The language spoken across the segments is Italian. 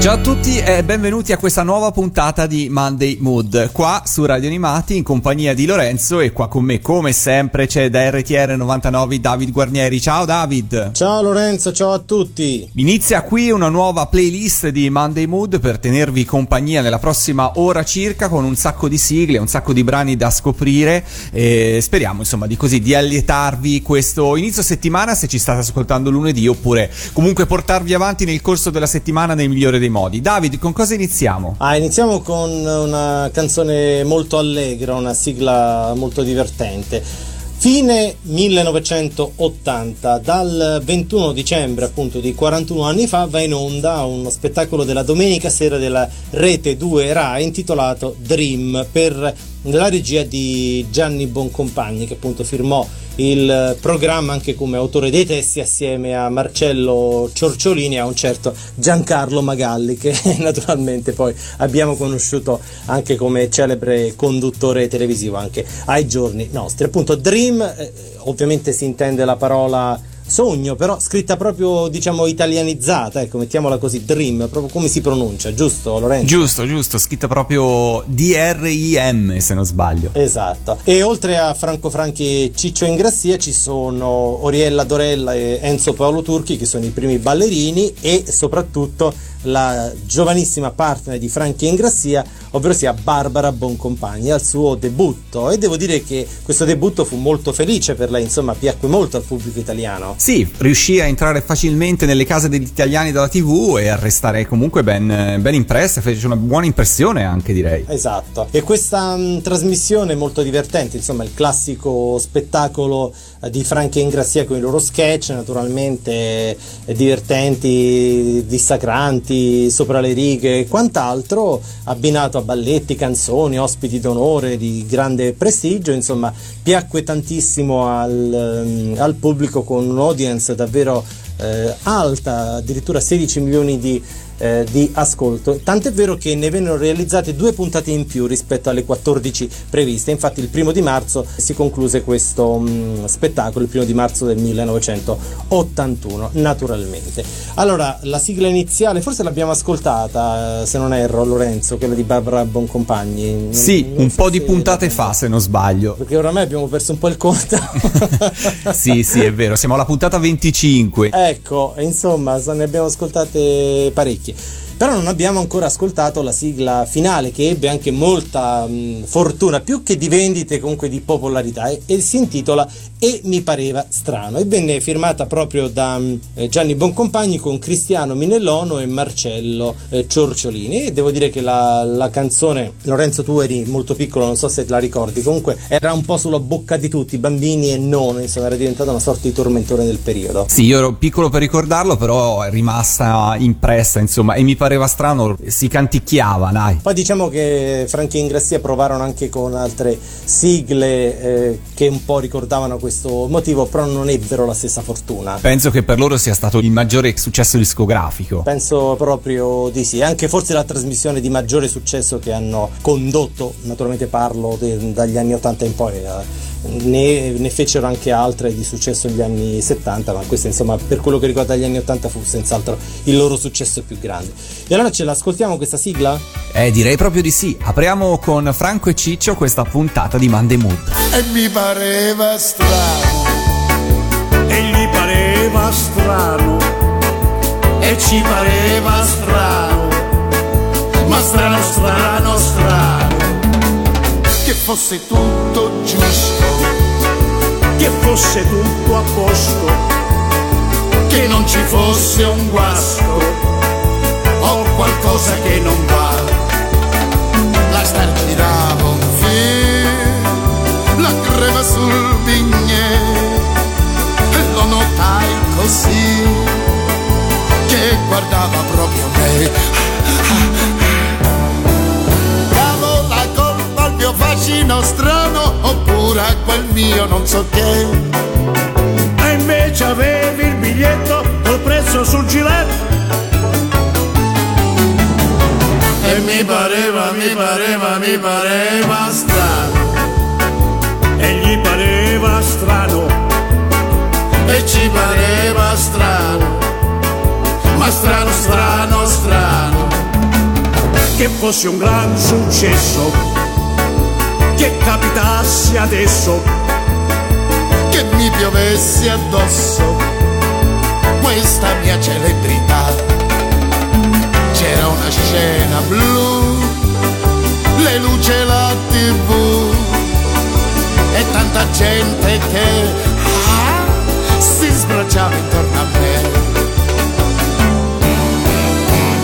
Ciao a tutti e benvenuti a questa nuova puntata di Monday Mood, qua su Radio Animati in compagnia di Lorenzo e qua con me come sempre c'è da RTR 99 David Guarnieri. Ciao David! Ciao Lorenzo, ciao a tutti! Inizia qui una nuova playlist di Monday Mood per tenervi compagnia nella prossima ora circa con un sacco di sigle, un sacco di brani da scoprire e speriamo insomma di così di allietarvi questo inizio settimana se ci state ascoltando lunedì oppure comunque portarvi avanti nel corso della settimana nel migliore dei modi modi. David, con cosa iniziamo? Ah, iniziamo con una canzone molto allegra, una sigla molto divertente. Fine 1980, dal 21 dicembre appunto di 41 anni fa va in onda uno spettacolo della domenica sera della Rete 2 Rai intitolato Dream per la regia di Gianni Boncompagni che appunto firmò il programma anche come autore dei testi assieme a Marcello Ciorciolini e a un certo Giancarlo Magalli che naturalmente poi abbiamo conosciuto anche come celebre conduttore televisivo anche ai giorni nostri. Appunto Dream, eh, ovviamente si intende la parola Sogno, però scritta proprio, diciamo, italianizzata, ecco, mettiamola così, Dream, proprio come si pronuncia, giusto Lorenzo? Giusto, giusto, scritta proprio D-R-I-M se non sbaglio. Esatto. E oltre a Franco Franchi e Ciccio Ingrassia ci sono Oriella Dorella e Enzo Paolo Turchi che sono i primi ballerini e soprattutto la giovanissima partner di Franchi Ingrassia, ovvero sia Barbara Boncompagni, al suo debutto. E devo dire che questo debutto fu molto felice per lei, insomma, piacque molto al pubblico italiano. Sì, riuscì a entrare facilmente nelle case degli italiani dalla TV e a restare comunque ben, ben impressa, fece una buona impressione anche direi. Esatto. E questa mh, trasmissione molto divertente, insomma, il classico spettacolo eh, di Franchi Ingrassia con i loro sketch, naturalmente eh, divertenti, dissacranti, sopra le righe e quant'altro, abbinato a balletti, canzoni, ospiti d'onore di grande prestigio, insomma, piacque tantissimo al, al pubblico con un'audience davvero eh, alta, addirittura 16 milioni di eh, di ascolto. Tant'è vero che ne vennero realizzate due puntate in più rispetto alle 14 previste. Infatti, il primo di marzo si concluse questo mh, spettacolo, il primo di marzo del 1981, naturalmente. Allora, la sigla iniziale, forse l'abbiamo ascoltata, se non erro, Lorenzo, quella di Barbara Boncompagni. Sì, non, un po' di puntate fa, se non sbaglio. Perché oramai abbiamo perso un po' il conto. sì, sì, è vero, siamo alla puntata 25. Ecco, insomma, ne abbiamo ascoltate parecchie месте. Però non abbiamo ancora ascoltato la sigla finale che ebbe anche molta mh, fortuna, più che di vendite comunque di popolarità e, e, si intitola E mi pareva strano e venne firmata proprio da mh, Gianni Boncompagni con Cristiano Minellono e Marcello eh, Ciorciolini e devo dire che la, la, canzone, Lorenzo tu eri molto piccolo, non so se la ricordi, comunque era un po' sulla bocca di tutti, bambini e non, insomma era diventata una sorta di tormentore del periodo. Sì, io ero piccolo per ricordarlo, però è rimasta impressa, insomma, e mi pareva strano, si canticchiava, dai. Poi diciamo che Franchi e Ingrassia provarono anche con altre sigle eh, che un po' ricordavano questo motivo, però non ebbero la stessa fortuna. Penso che per loro sia stato il maggiore successo discografico. Penso proprio di sì, anche forse la trasmissione di maggiore successo che hanno condotto, naturalmente parlo de- dagli anni 80 in poi. Eh ne, ne, fecero anche altre di successo negli anni 70, ma questo insomma per quello che riguarda gli anni 80 fu senz'altro il loro successo più grande. E allora ce l'ascoltiamo questa sigla? Eh, direi proprio di sì. Apriamo con Franco e Ciccio questa puntata di Monday Mood. E mi pareva strano, e gli pareva strano, e ci pareva strano, ma strano, strano, strano, che fosse tutto giusto, che fosse tutto a posto, che non ci fosse un guasto ho qualcosa che non va. La star tirava un fil, la crema sul bignè, e lo notai così, che guardava proprio me. Davo la colpa al mio fascino strano, oppure a quel mio non so che. E invece avevi il biglietto col prezzo sul giletto E mi pareva, mi pareva, mi pareva strano. E gli pareva strano. E ci pareva strano. Ma strano, strano, strano. Che fosse un gran successo. Che capitasse adesso. Che mi piovesse addosso questa mia celebrità. C'era una scena blu, le luci e la tv e tanta gente che ah, si sbracciava intorno a me.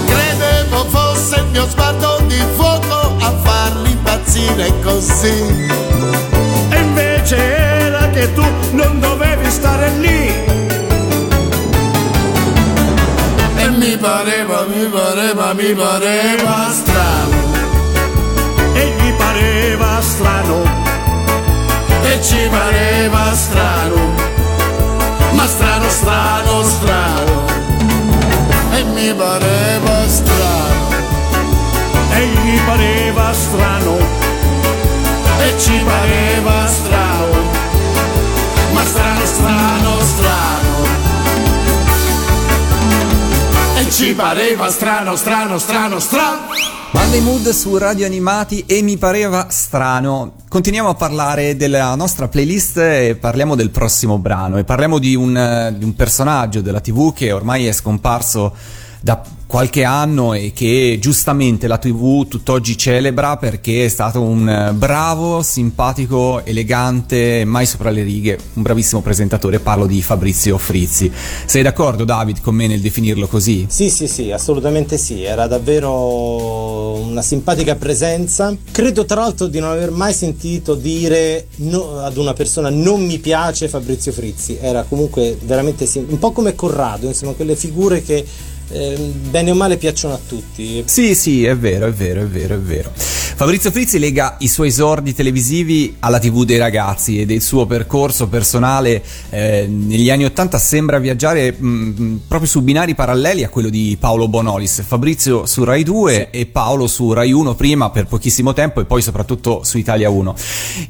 Credevo fosse il mio sguardo di fuoco farli impazzire così. E invece era che tu non dovevi stare lì. E mi pareva, mi pareva, mi pareva strano. E gli pareva strano. E ci pareva strano. Ma strano, strano, strano. E mi pareva strano. E gli pareva strano. E ci pareva strano. Ma strano, strano, strano. E ci pareva strano, strano, strano, strano. Monday Mood su Radio Animati e mi pareva strano. Continuiamo a parlare della nostra playlist e parliamo del prossimo brano e parliamo di un, eh, di un personaggio della TV che ormai è scomparso da qualche anno e che giustamente la TV tutt'oggi celebra perché è stato un eh, bravo, simpatico, elegante, mai sopra le righe, un bravissimo presentatore. Parlo di Fabrizio Frizzi. Sei d'accordo, David, con me nel definirlo così? Sì, sì, sì, assolutamente sì, era davvero una simpatica presenza. Credo tra l'altro di non aver mai sentito dire no- ad una persona non mi piace Fabrizio Frizzi, era comunque veramente sim- un po' come Corrado, insomma, quelle figure che eh, bene o male piacciono a tutti. Sì, sì, è vero, è vero, è vero, è vero. Fabrizio Frizzi lega i suoi esordi televisivi alla TV dei ragazzi e del suo percorso personale eh, negli anni Ottanta sembra viaggiare mh, proprio su binari paralleli a quello di Paolo Bonolis. Fabrizio su Rai 2 e Paolo su Rai 1 prima per pochissimo tempo e poi soprattutto su Italia 1.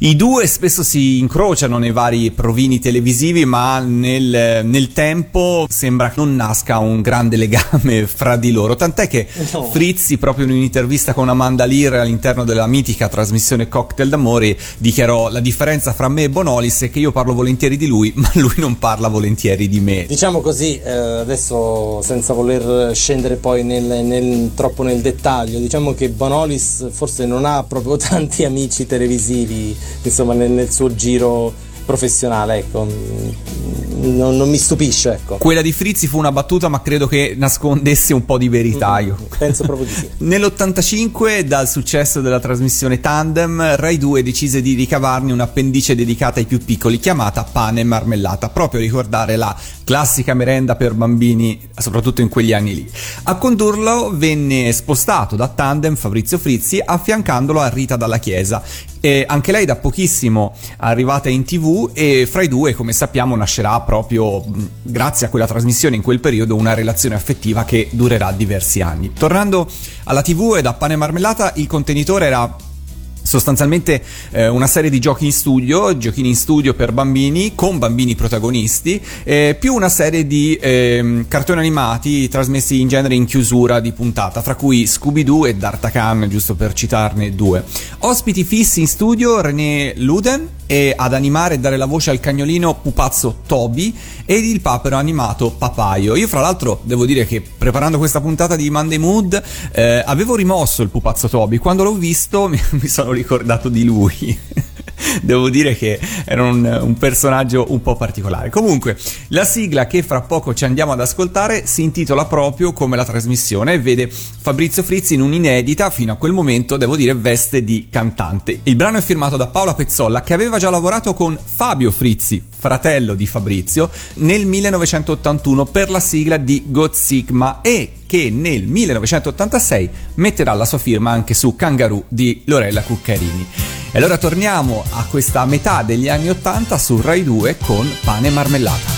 I due spesso si incrociano nei vari provini televisivi, ma nel, nel tempo sembra non nasca un grande legame fra di loro. Tant'è che No. Frizzi, proprio in un'intervista con Amanda Lear all'interno della mitica trasmissione Cocktail d'Amore, dichiarò la differenza fra me e Bonolis è che io parlo volentieri di lui, ma lui non parla volentieri di me. Diciamo così, eh, adesso senza voler scendere poi nel- nel- troppo nel dettaglio, diciamo che Bonolis forse non ha proprio tanti amici televisivi, insomma, nel, nel suo giro professionale, ecco. Mm, Non, non mi stupisce, ecco. Quella di Frizzi fu una battuta, ma credo che nascondesse un po' di verità. io. Penso proprio di sì. Nell'85, dal successo della trasmissione Tandem, Rai 2 decise di ricavarne un'appendice dedicata ai più piccoli chiamata Pane e Marmellata, proprio a ricordare la classica merenda per bambini, soprattutto in quegli anni lì. A condurlo venne spostato da Tandem Fabrizio Frizzi, affiancandolo a Rita Dalla Chiesa. E anche lei da pochissimo arrivata in tv e fra i due, come sappiamo, nascerà proprio grazie a quella trasmissione in quel periodo una relazione affettiva che durerà diversi anni. Tornando alla tv e da pane e marmellata, il contenitore era sostanzialmente eh, una serie di giochi in studio, giochini in studio per bambini con bambini protagonisti, eh, più una serie di ehm, cartoni animati trasmessi in genere in chiusura di puntata, fra cui Scooby-Doo e D'Artagnan, giusto per citarne due. Ospiti fissi in studio René Luden e ad animare e dare la voce al cagnolino pupazzo Toby ed il papero animato Papaio. Io fra l'altro devo dire che preparando questa puntata di Monday Mood eh, avevo rimosso il pupazzo Toby, quando l'ho visto mi, mi sono ricordato di lui. Devo dire che era un, un personaggio un po' particolare. Comunque, la sigla che fra poco ci andiamo ad ascoltare si intitola proprio come la trasmissione e vede Fabrizio Frizzi in un'inedita, fino a quel momento, devo dire, veste di cantante. Il brano è firmato da Paola Pezzolla, che aveva già lavorato con Fabio Frizzi, fratello di Fabrizio, nel 1981 per la sigla di God Sigma e che nel 1986 metterà la sua firma anche su Kangaroo di Lorella Cuccarini. E allora torniamo a questa metà degli anni 80 su Rai 2 con Pane e Marmellata.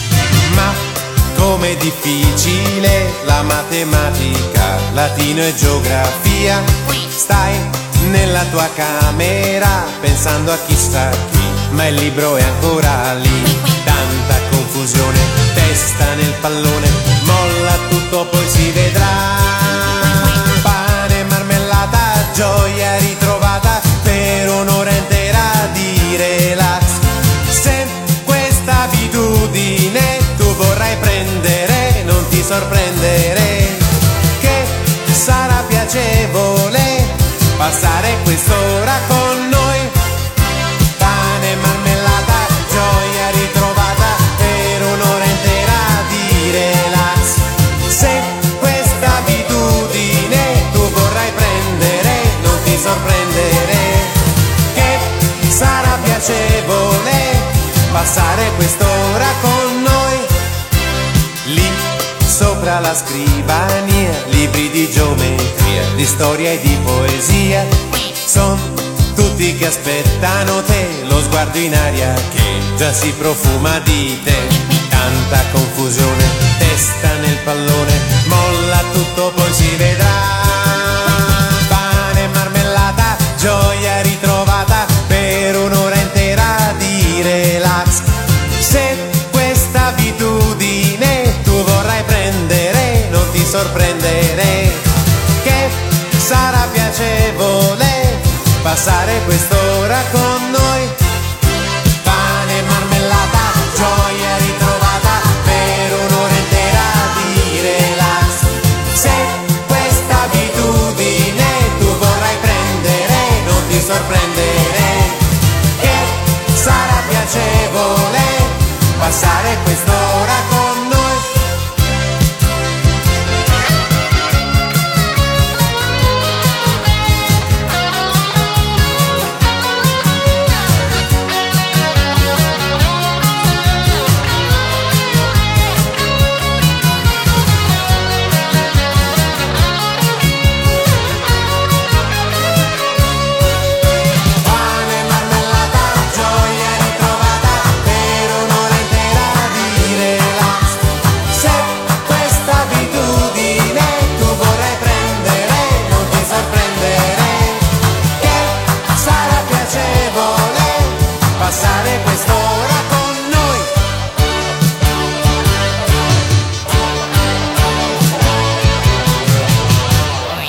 Ma Com'è difficile la matematica, latino e geografia. Stai nella tua camera pensando a chissà chi, ma il libro è ancora lì. Tanta confusione, testa nel pallone, tutto poi si vedrà. Pane, marmellata, gioia ritrovata per un'ora intera di relax. Se questa abitudine tu vorrai prendere, non ti sorprendere che sarà piacevole passare passare quest'ora con noi. Lì sopra la scrivania, libri di geometria, di storia e di poesia. Sono tutti che aspettano te, lo sguardo in aria che già si profuma di te. Tanta confusione, testa nel pallone, molla tutto poi si vedrà. Quest'ora con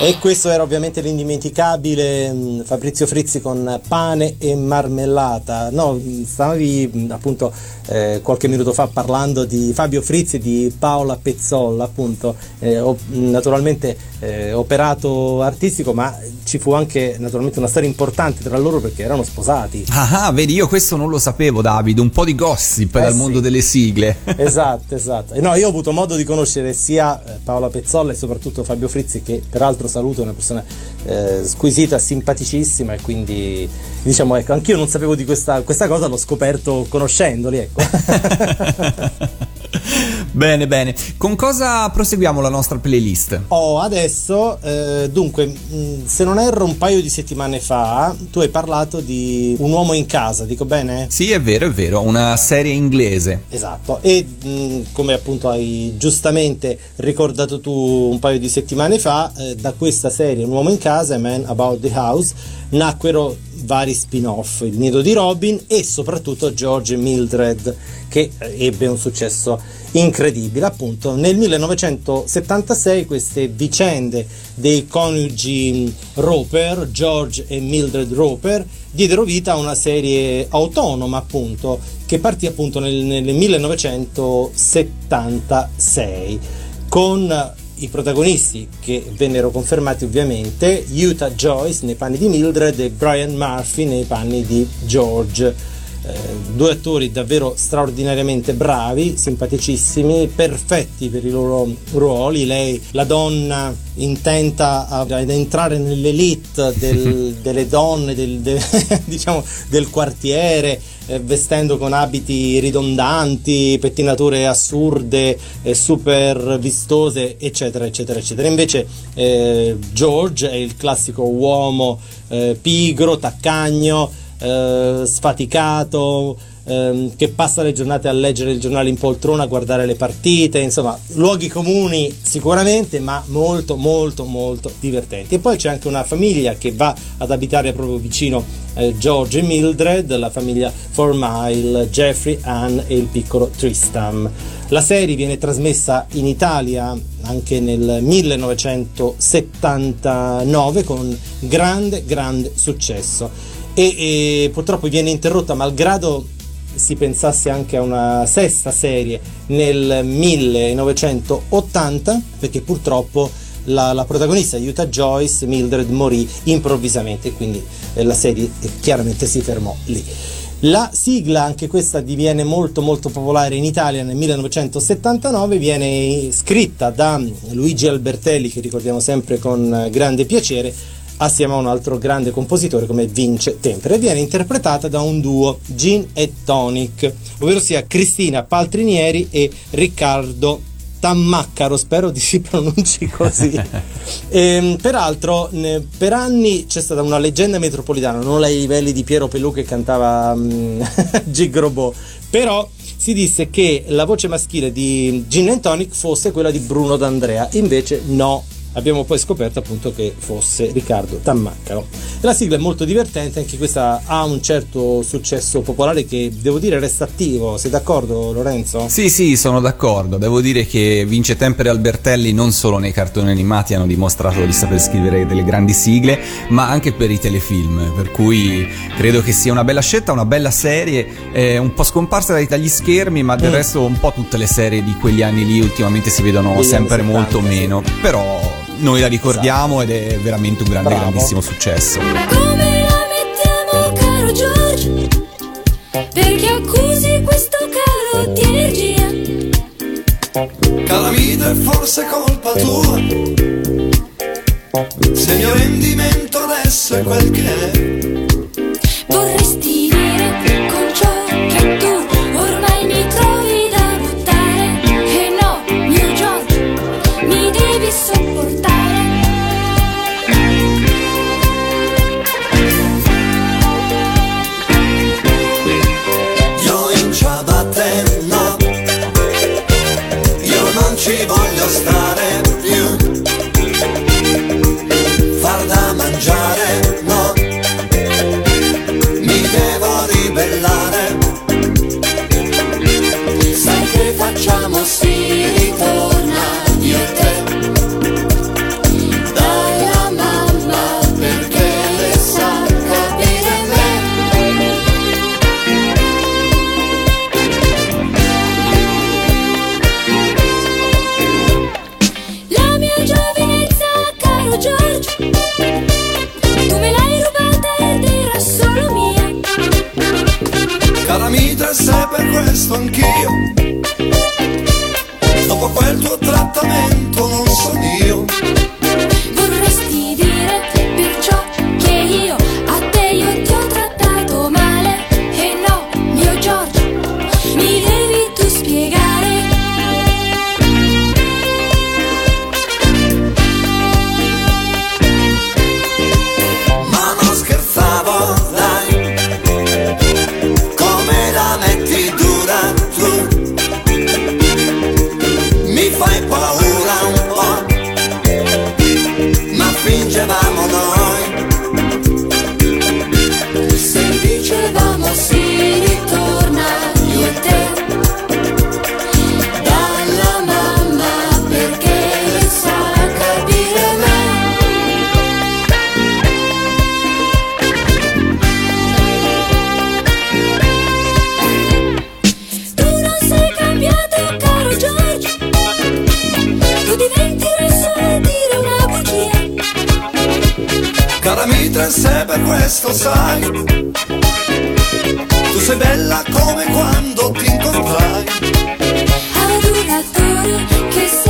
E questo era ovviamente l'indimenticabile mh, Fabrizio Frizzi con pane e marmellata. No, mh, stavi mh, appunto eh, qualche minuto fa parlando di Fabio Frizzi e di Paola Pezzolla, appunto, eh, naturalmente eh, operato artistico, ma ci fu anche naturalmente una storia importante tra loro perché erano sposati. Ah, vedi, io questo non lo sapevo, Davide. Un po' di gossip Eh dal sì. mondo delle sigle. esatto, esatto. E No, io ho avuto modo di conoscere sia eh, Paola Pezzolla e soprattutto Fabio Frizzi, che peraltro saluto, è una persona eh, squisita, simpaticissima e quindi diciamo ecco, anch'io non sapevo di questa, questa cosa, l'ho scoperto conoscendoli, ecco. bene, bene. Con cosa proseguiamo la nostra playlist? Oh, adesso, eh, dunque, mh, se non erro un paio di settimane fa, tu hai parlato di Un uomo in casa, dico bene? Sì, è vero, è vero, una serie inglese. Esatto, e mh, come appunto hai giustamente ricordato tu un paio di settimane fa, eh, da questa serie Un uomo in casa Man About the House nacquero vari spin-off, Il nido di Robin e soprattutto George Mildred, che eh, ebbe un successo incredibile. Appunto, nel 1976 queste vicende dei coniugi Roper, George e Mildred Roper, diedero vita a una serie autonoma, appunto, che partì appunto nel, nel 1976 con i protagonisti che vennero confermati ovviamente Utah Joyce nei panni di Mildred e Brian Murphy nei panni di George due attori davvero straordinariamente bravi, simpaticissimi, perfetti per i loro ruoli. Lei, la donna intenta ad entrare nell'elite del- delle donne del, de- diciamo, del quartiere, eh, vestendo con abiti ridondanti, pettinature assurde, eh, super vistose, eccetera, eccetera, eccetera. Invece eh, George è il classico uomo eh, pigro, taccagno, eh, sfaticato, ehm, che passa le giornate a leggere il giornale in poltrona, a guardare le partite, insomma, luoghi comuni sicuramente, ma molto, molto, molto divertenti. E poi c'è anche una famiglia che va ad abitare proprio vicino eh, George e Mildred, la famiglia Four Mile, Jeffrey, Anne e il piccolo Tristam. La serie viene trasmessa in Italia anche nel 1979 con grande, grande successo e, e purtroppo viene interrotta malgrado si pensasse anche a una sesta serie nel 1980 perché purtroppo la, la protagonista Utah Joyce Mildred morì improvvisamente quindi eh, la serie eh, chiaramente si fermò lì. La sigla, anche questa diviene molto molto popolare in Italia nel 1979, viene scritta da Luigi Albertelli, che ricordiamo sempre con grande piacere, assieme a un altro grande compositore come Vince Tempera e viene interpretata da un duo Gin e Tonic, ovvero sia Cristina Paltrinieri e Riccardo Tammaccaro, spero di si pronunci così. Ehm, peraltro, per anni c'è stata una leggenda metropolitana, non ai livelli di Piero Pelù che cantava um, Gigrobò, però si disse che la voce maschile di Gin and Tonic fosse quella di Bruno D'Andrea, invece no. Abbiamo poi scoperto appunto che fosse Riccardo Tammaccaro. La sigla è molto divertente, anche questa ha un certo successo popolare che devo dire resta attivo. Sei d'accordo, Lorenzo? Sì, sì, sono d'accordo. Devo dire che Vince Tempere e Albertelli non solo nei cartoni animati hanno dimostrato di saper scrivere delle grandi sigle, ma anche per i telefilm. Per cui credo che sia una bella scelta, una bella serie, eh, un po' scomparsa dai tagli schermi, ma del Mm. resto un po' tutte le serie di quegli anni lì ultimamente si vedono anni sempre 70, molto meno. Però noi la ricordiamo ed è veramente un grande, Bravo. grandissimo successo. Come la mettiamo, caro George? Perché accusi questo caro di energia? Calamita è forse colpa tua Se il mio rendimento adesso è quel che è Vorresti dire con ciò che tu Calamita se per questo sai Tu sei bella come quando ti incontrai. Adulatore che sei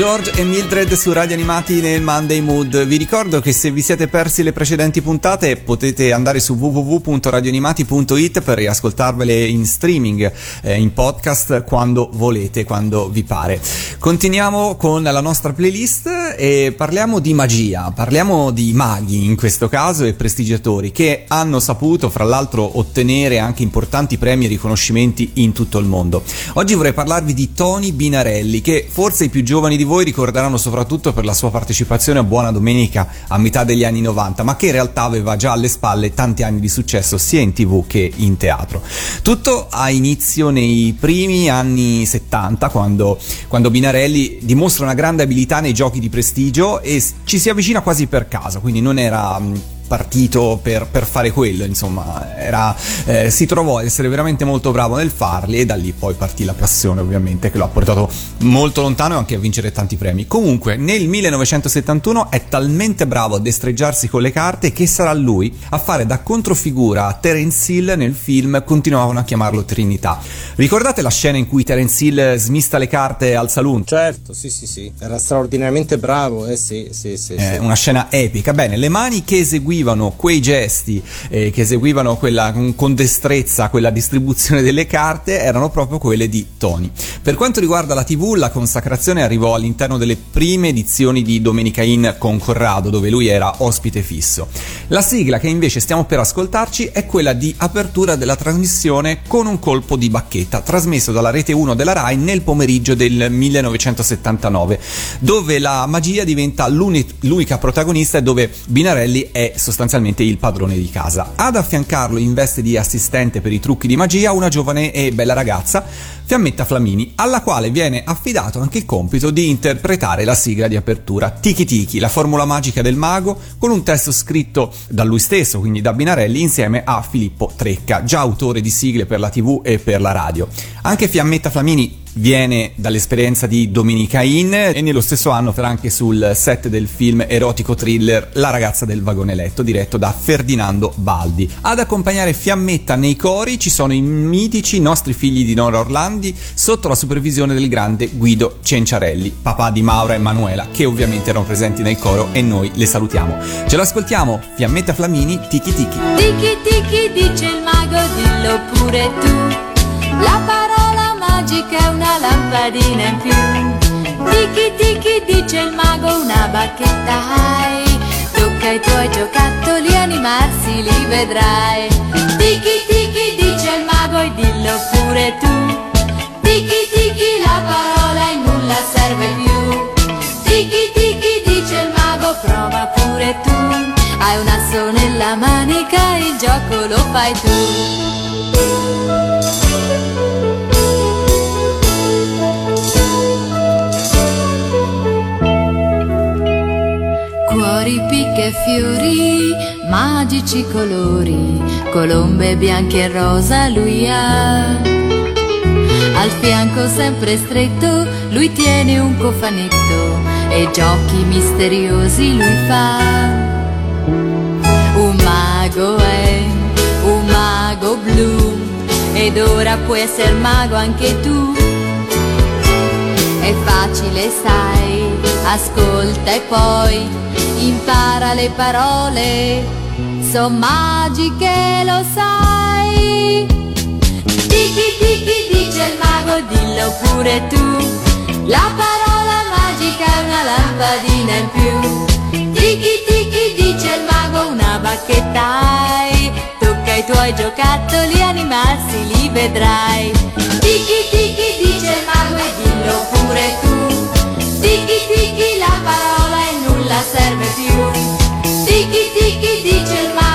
George e Mildred su Radio Animati nel Monday Mood. Vi ricordo che se vi siete persi le precedenti puntate potete andare su www.radioanimati.it per riascoltarvele in streaming, eh, in podcast quando volete, quando vi pare. Continuiamo con la nostra playlist e parliamo di magia, parliamo di maghi in questo caso e prestigiatori che hanno saputo fra l'altro ottenere anche importanti premi e riconoscimenti in tutto il mondo. Oggi vorrei parlarvi di Tony Binarelli che forse i più giovani di voi ricorderanno soprattutto per la sua partecipazione a Buona Domenica a metà degli anni 90, ma che in realtà aveva già alle spalle tanti anni di successo sia in tv che in teatro. Tutto ha inizio nei primi anni 70 quando, quando Binarelli dimostra una grande abilità nei giochi di prestigio e ci si avvicina quasi per caso, quindi non era partito per, per fare quello, insomma, era, eh, si trovò ad essere veramente molto bravo nel farli e da lì poi partì la passione ovviamente che lo ha portato molto lontano e anche a vincere tanti premi. Comunque nel 1971 è talmente bravo a destreggiarsi con le carte che sarà lui a fare da controfigura a Terence Hill nel film continuavano a chiamarlo Trinità. Ricordate la scena in cui Terence Hill smista le carte al saloon? Certo, sì, sì, sì, era straordinariamente bravo, eh sì, sì, sì. Eh, sì. una scena epica. Bene, le mani che eseguivano quei gesti, eh, che eseguivano quella, con destrezza quella distribuzione delle carte, erano proprio quelle di Tony. Per quanto riguarda la TV, la consacrazione arrivò all'interno delle prime edizioni di Domenica In con Corrado, dove lui era ospite fisso. La sigla che invece stiamo per ascoltarci è quella di apertura della trasmissione con un colpo di bacchetta, trasmesso dalla rete 1 della Rai nel pomeriggio del 1979, dove la magia diventa l'uni- l'unica protagonista e dove Binarelli è sostanzialmente il padrone di casa. Ad affiancarlo in veste di assistente per i trucchi di magia una giovane e bella ragazza, Fiammetta Flamini, alla quale viene affidato anche il compito di interpretare la sigla di apertura Tiki Tiki, la formula magica del mago, con un testo scritto da lui stesso, quindi da Binarelli, insieme a Filippo Trecca, già autore di sigle per la TV e per la radio. Anche Fiammetta Flamini viene dall'esperienza di Domenica In e nello stesso anno farà anche sul set del film erotico thriller La ragazza del vagone letto diretto da Ferdinando Baldi. Ad accompagnare Fiammetta nei cori ci sono i mitici nostri figli di Nora Orlandi sotto la supervisione del grande Guido Cenciarelli, papà di Maura e Manuela, che ovviamente erano presenti nel coro e noi le salutiamo. Ce l'ascoltiamo, Fiammetta Flamini, Tiki Tiki. Tiki tiki dice il mago, dillo pure tu. La parola magica è una lampadina in più. Tiki tiki dice il mago, una bacchetta hai. Tocca i tuoi giocattoli animarsi, li vedrai. Tiki tiki dice il mago e dillo pure tu. Tiki tiki la parola in nulla serve più. Tiki tiki dice il mago, prova pure tu. Hai un asso nella manica, il gioco lo fai tu. Cuori, picche e fiori, magici colori, colombe bianche e rosa lui ha. Al fianco sempre stretto, lui tiene un cofanetto e giochi misteriosi lui fa. Un mago è, un mago blu, ed ora puoi essere mago anche tu. È facile, sai, ascolta e poi impara le parole, son magiche, lo sai. Tiki tiki dice il mago, dillo pure tu. La parola magica è una lampadina in più. Tiki tiki dice il mago, una bacchetta hai. Tocca i tuoi giocattoli animarsi, li vedrai. Tiki tiki dice il mago e dillo pure tu. Tiki tiki la parola nulla serve più. Tiki tiki dice il mago,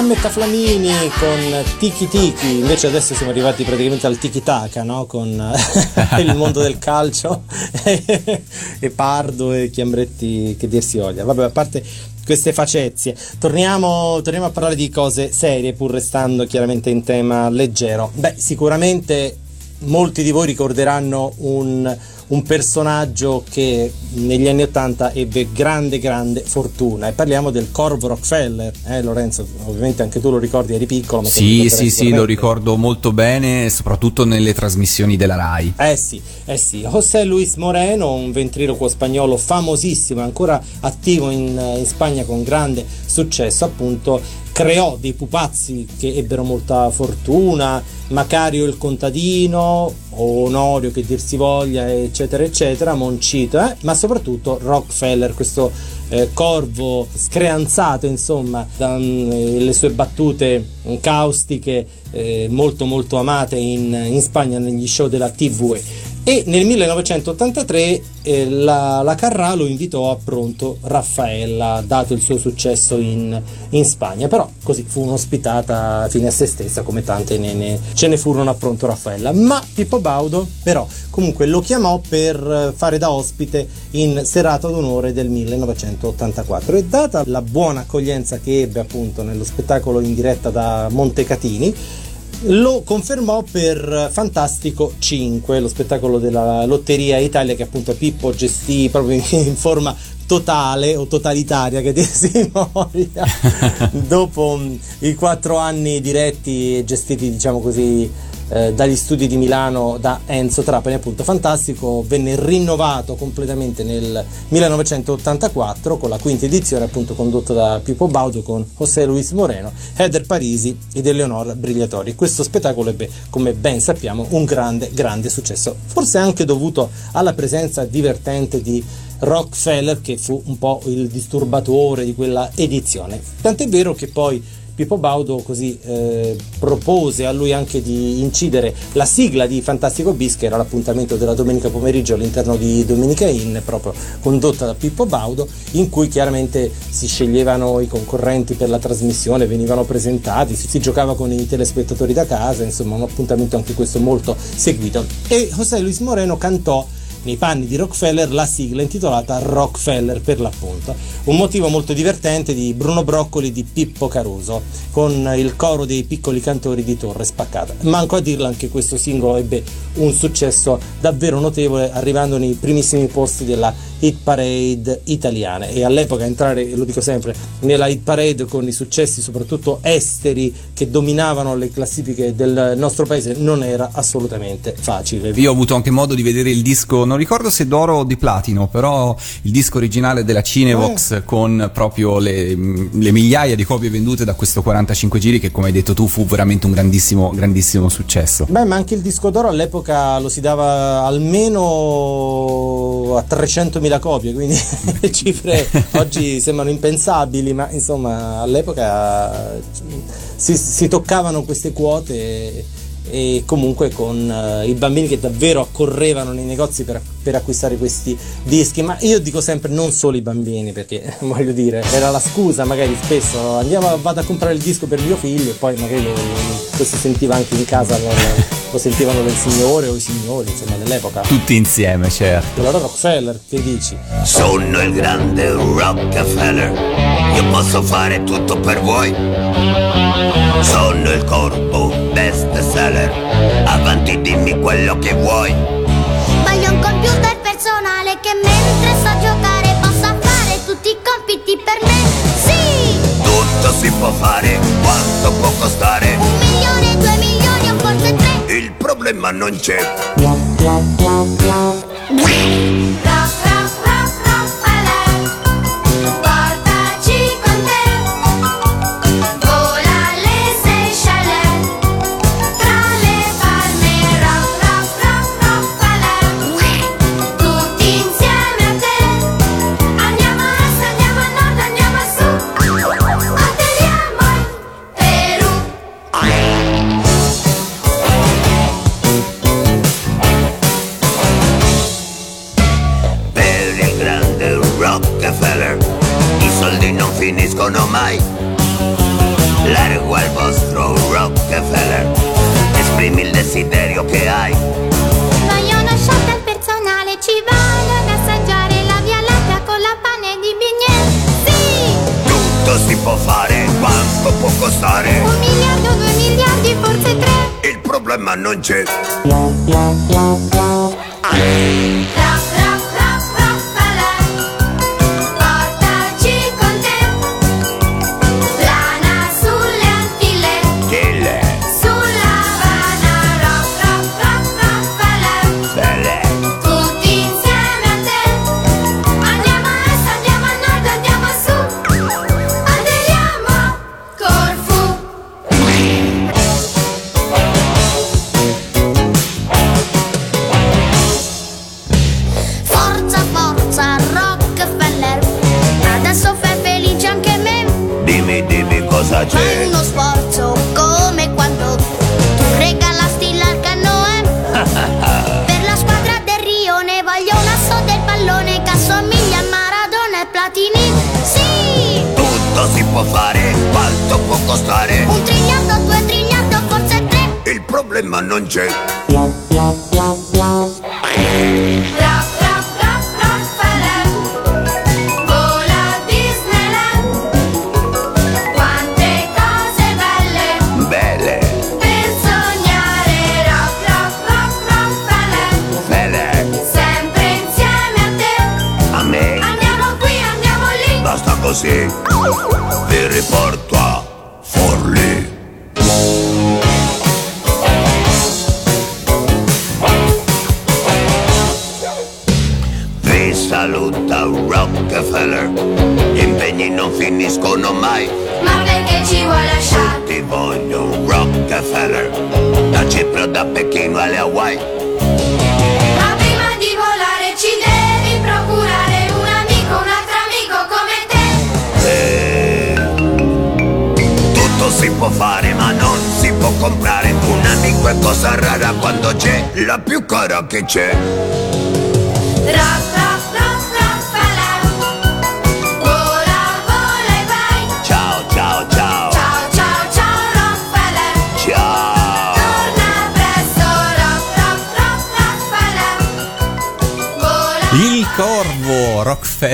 Roberta Flamini con Tiki Tiki, invece adesso siamo arrivati praticamente al Tiki Taka, no? con il mondo del calcio e Pardo e Chiambretti che dir si voglia. Vabbè, a parte queste facezie, torniamo, torniamo a parlare di cose serie pur restando chiaramente in tema leggero. Beh, sicuramente molti di voi ricorderanno un, un personaggio che negli anni 80 ebbe grande grande fortuna e parliamo del Corvo Rockefeller eh, Lorenzo ovviamente anche tu lo ricordi eri piccolo ma Sì, sì, sì, lo ricordo molto bene, soprattutto nelle trasmissioni della RAI. eh sì, eh sì, José Luis Moreno, un ventriloquo spagnolo famosissimo, ancora attivo in, in Spagna con grande successo, appunto, creò dei pupazzi che ebbero molta fortuna, Macario il contadino, Onorio che dir si voglia, eccetera, eccetera, Moncito, eh? ma soprattutto Rockefeller, questo eh, corvo screanzato, insomma, dalle sue battute caustiche, eh, molto molto amate in, in Spagna negli show della TV. E nel 1983 eh, la, la Carrà lo invitò a Pronto Raffaella, dato il suo successo in, in Spagna, però così fu un'ospitata fine a se stessa, come tante ne, ne- ce ne furono a Pronto Raffaella. Ma Pippo Baudo, però, comunque lo chiamò per fare da ospite in serata d'onore del 1984 e data la buona accoglienza che ebbe appunto nello spettacolo in diretta da Montecatini, lo confermò per Fantastico 5, lo spettacolo della Lotteria Italia che appunto Pippo gestì proprio in forma totale o totalitaria che dir si voglia. Dopo mh, i quattro anni diretti e gestiti diciamo così eh, dagli studi di Milano da Enzo Trapani appunto Fantastico venne rinnovato completamente nel 1984 con la quinta edizione appunto condotta da Pippo Baudo con José Luis Moreno, Heather Parisi ed Eleonora Brigliatori. Questo spettacolo ebbe, come ben sappiamo, un grande, grande successo, forse anche dovuto alla presenza divertente di Rockefeller che fu un po' il disturbatore di quella edizione. Tant'è vero che poi Pippo Baudo così eh, propose a lui anche di incidere la sigla di Fantastico Bis, che era l'appuntamento della domenica pomeriggio all'interno di Domenica Inn, proprio condotta da Pippo Baudo, in cui chiaramente si sceglievano i concorrenti per la trasmissione, venivano presentati, si giocava con i telespettatori da casa, insomma un appuntamento anche questo molto seguito. E José Luis Moreno cantò nei panni di Rockefeller la sigla intitolata Rockefeller per l'appunto. Un motivo molto divertente di Bruno Broccoli di Pippo Caruso con il coro dei piccoli cantori di Torre Spaccata. Manco a dirlo anche questo singolo ebbe un successo davvero notevole arrivando nei primissimi posti della hit parade italiana e all'epoca entrare, lo dico sempre, nella hit parade con i successi soprattutto esteri che dominavano le classifiche del nostro paese non era assolutamente facile. Io ho avuto anche modo di vedere il disco, non ricordo se d'oro o di platino, però il disco originale della Cinevox con proprio le, le migliaia di copie vendute da questo 45 giri che come hai detto tu fu veramente un grandissimo, grandissimo successo. Beh, ma anche il disco d'oro all'epoca lo si dava almeno a 300.000 copie, quindi le cifre oggi sembrano impensabili, ma insomma all'epoca si, si toccavano queste quote e, comunque con eh, i bambini che davvero accorrevano nei negozi per, per acquistare questi dischi, ma io dico sempre non solo i bambini, perché voglio dire, era la scusa magari spesso, andiamo, vado a comprare il disco per mio figlio e poi magari lo, lo si sentiva anche in casa, lo, lo sentivano del signore o i signori, insomma, dell'epoca. Tutti insieme, certo. Allora Rockefeller, che dici? Sono il grande Rockefeller, io posso fare tutto per voi. Sono il corpo best seller, avanti dimmi quello che vuoi. Voglio un computer personale che mentre so giocare possa fare tutti i compiti per me. Sì! Tutto si può fare, quanto può costare? Un milione, due milioni o forse tre. Il problema non c'è.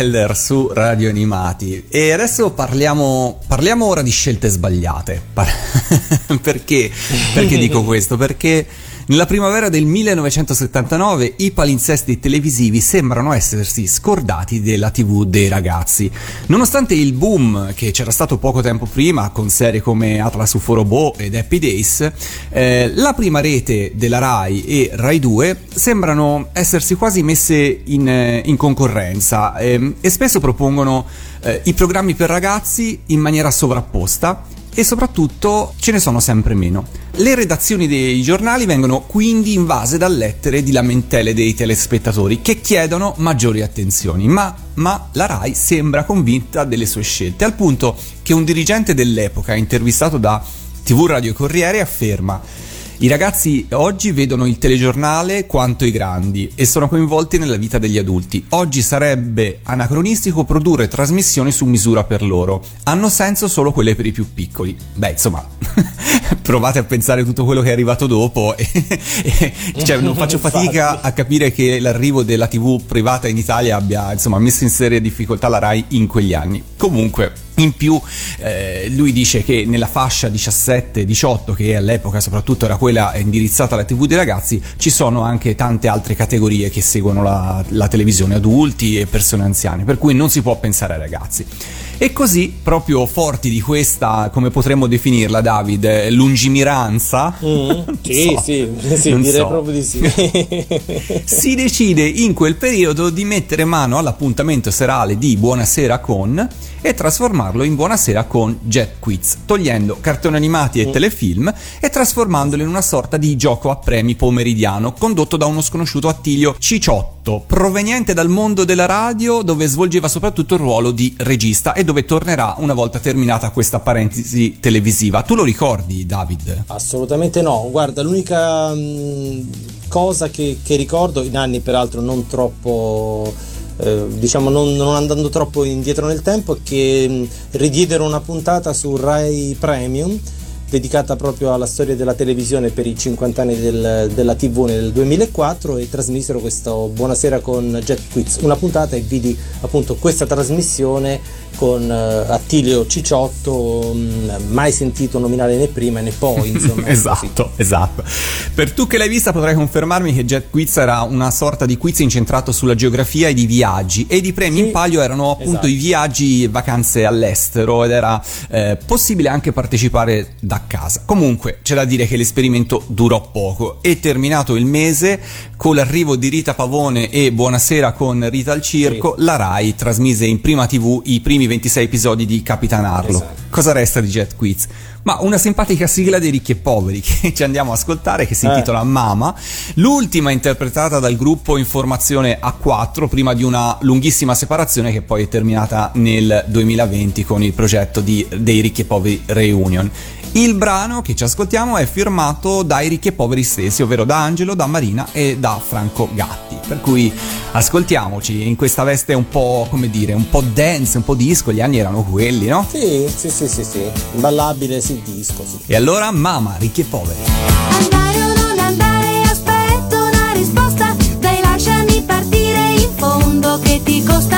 Rockefeller su Radio Animati. E adesso parliamo, parliamo ora di scelte sbagliate. Par- perché? Perché dico questo? Perché nella primavera del 1979 i palinsesti televisivi sembrano essersi scordati della TV dei ragazzi. Nonostante il boom che c'era stato poco tempo prima con serie come Atlas UFO Robot ed Happy Days, eh, la prima rete della Rai e Rai 2 sembrano essersi quasi messe in, eh, in concorrenza ehm, e spesso propongono eh, i programmi per ragazzi in maniera sovrapposta e soprattutto ce ne sono sempre meno. Le redazioni dei giornali vengono quindi invase da lettere di lamentele dei telespettatori che chiedono maggiori attenzioni, ma, ma la RAI sembra convinta delle sue scelte, al punto che un dirigente dell'epoca intervistato da TV Radio Corriere afferma i ragazzi oggi vedono il telegiornale quanto i grandi e sono coinvolti nella vita degli adulti. Oggi sarebbe anacronistico produrre trasmissioni su misura per loro. Hanno senso solo quelle per i più piccoli. Beh, insomma, provate a pensare tutto quello che è arrivato dopo e, e- cioè, non faccio fatica a capire che l'arrivo della TV privata in Italia abbia, insomma, messo in seria difficoltà la Rai in quegli anni. Comunque, in più, eh, lui dice che nella fascia 17-18, che all'epoca soprattutto era quella indirizzata alla TV dei ragazzi, ci sono anche tante altre categorie che seguono la, la televisione, adulti e persone anziane, per cui non si può pensare ai ragazzi. E così, proprio forti di questa, come potremmo definirla, David, eh, lungimiranza, Mm, sì, so, sì, sì, direi so. proprio di sì. si decide in quel periodo di mettere mano all'appuntamento serale di Buonasera con e trasformarlo in Buonasera con Jet Quiz, togliendo cartoni animati e telefilm e trasformandolo in una sorta di gioco a premi pomeridiano condotto da uno sconosciuto Attilio Ciciotto, proveniente dal mondo della radio dove svolgeva soprattutto il ruolo di regista e dove tornerà una volta terminata questa parentesi televisiva. Tu lo ricordi, David? Assolutamente no, guarda, l'unica mh, cosa che, che ricordo in anni peraltro non troppo eh, diciamo non, non andando troppo indietro nel tempo, che mh, ridiedero una puntata su Rai Premium dedicata proprio alla storia della televisione per i 50 anni del- della TV nel 2004 e trasmisero questo Buonasera con Jet Quiz, una puntata e vidi appunto questa trasmissione con eh, Attilio Ciciotto, mh, mai sentito nominare né prima né poi, insomma. esatto, esatto. Per tu che l'hai vista potrai confermarmi che Jet Quiz era una sorta di quiz incentrato sulla geografia e di viaggi ed i premi Sì, in palio erano appunto esatto. i viaggi e vacanze all'estero ed era eh, possibile anche partecipare da casa. Comunque c'è da dire che l'esperimento durò poco e terminato il mese con l'arrivo di Rita Pavone e Buonasera con Rita al Circo, la Rai trasmise in prima TV i primi 26 episodi di Capitan Arlo. Esatto. Cosa resta di Jet Quiz? Ma una simpatica sigla dei ricchi e poveri che ci andiamo a ascoltare che si Eh. intitola Mama, l'ultima interpretata dal gruppo Informazione A4 prima di una lunghissima separazione che poi è terminata nel 2020 con il progetto di- dei ricchi e poveri Reunion. Il brano che ci ascoltiamo è firmato dai ricchi e poveri stessi, ovvero da Angelo, da Marina e da Franco Gatti. Per cui ascoltiamoci in questa veste un po', come dire, un po' dance, un po' disco, gli anni erano quelli, no? Sì, sì, sì, sì, sì. Ballabile, sì, disco, sì. E allora, Mama, ricchi e poveri. Andare o non andare, aspetto una risposta. Dai, lasciami partire in fondo che ti costa,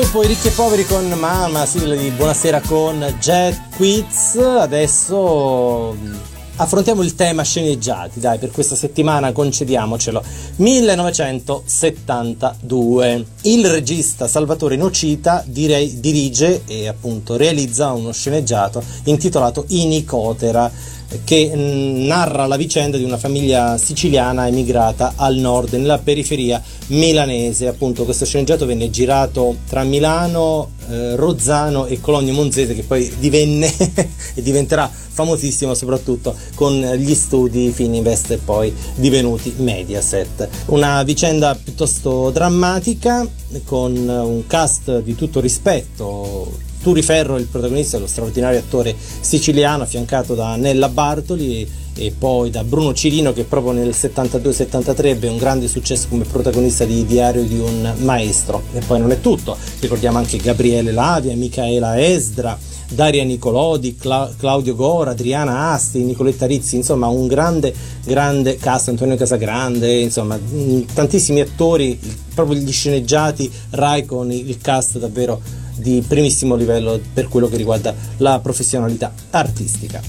dopo i ricchi e poveri con Mamma, sigla di Buonasera con Jet Quiz, adesso mh, affrontiamo il tema sceneggiati, dai, per questa settimana concediamocelo. 1972. Il regista Salvatore Nocita dire- dirige e appunto realizza uno sceneggiato intitolato Inicotera che mh, narra la vicenda di una famiglia siciliana emigrata al nord, nella periferia milanese. Appunto, questo sceneggiato venne girato tra Milano, eh, Rozzano e Cologno Monzese, che poi divenne e diventerà famosissimo soprattutto con gli studi Fininvest e poi divenuti Mediaset. Una vicenda piuttosto drammatica con un cast di tutto rispetto. Turi Ferro, il protagonista, lo straordinario attore siciliano affiancato da Nella Bartoli e poi da Bruno Cirino che proprio nel 72-73 ebbe un grande successo come protagonista di Diario di un maestro. E poi non è tutto, ricordiamo anche Gabriele Lavia, Michaela Esdra, Daria Nicolodi, Cla- Claudio Gora, Adriana Asti, Nicoletta Rizzi, insomma un grande, grande cast, Antonio Casagrande, insomma tantissimi attori, proprio gli sceneggiati, Rai con il cast davvero di primissimo livello per quello che riguarda la professionalità artistica.